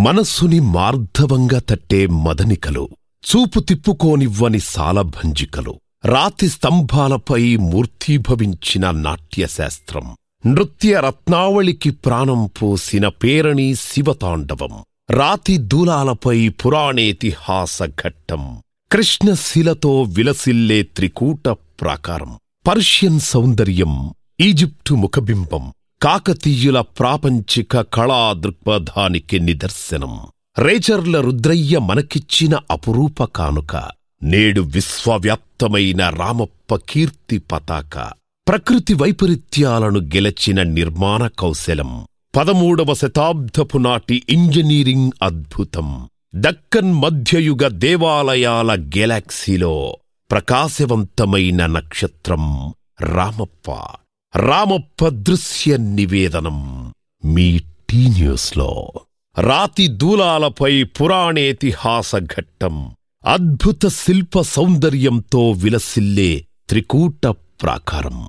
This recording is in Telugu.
మనస్సుని మార్ధవంగా తట్టే మదనికలు చూపు తిప్పుకోనివ్వని సాలభంజికలు రాతి స్తంభాలపై మూర్తీభవించిన నాట్యశాస్త్రం నృత్య రత్నావళికి ప్రాణం పోసిన పేరణి శివతాండవం రాతి దూలాలపై పురాణేతిహాస ఘట్టం కృష్ణశిలతో విలసిల్లే త్రికూట ప్రాకారం పర్షియన్ సౌందర్యం ఈజిప్టు ముఖబింబం కాకతీయుల ప్రాపంచిక కళా దృక్పథానికి నిదర్శనం. రేచర్ల రుద్రయ్య మనకిచ్చిన అపురూప కానుక నేడు విశ్వవ్యాప్తమైన రామప్ప కీర్తి పతాక ప్రకృతి వైపరీత్యాలను గెలచిన నిర్మాణ కౌశలం పదమూడవ శతాబ్దపు నాటి ఇంజనీరింగ్ అద్భుతం. దక్కన్ మధ్యయుగ దేవాలయాల గెలాక్సీలో ప్రకాశవంతమైన నక్షత్రం రామప్ప. రామప్ప దృశ్య నివేదనం మీ టీ న్యూస్లో రాతి దూలాలపై పురాణేతిహాస ఘట్టం అద్భుత శిల్ప సౌందర్యంతో విలసిల్లే త్రికూట ప్రాకారం.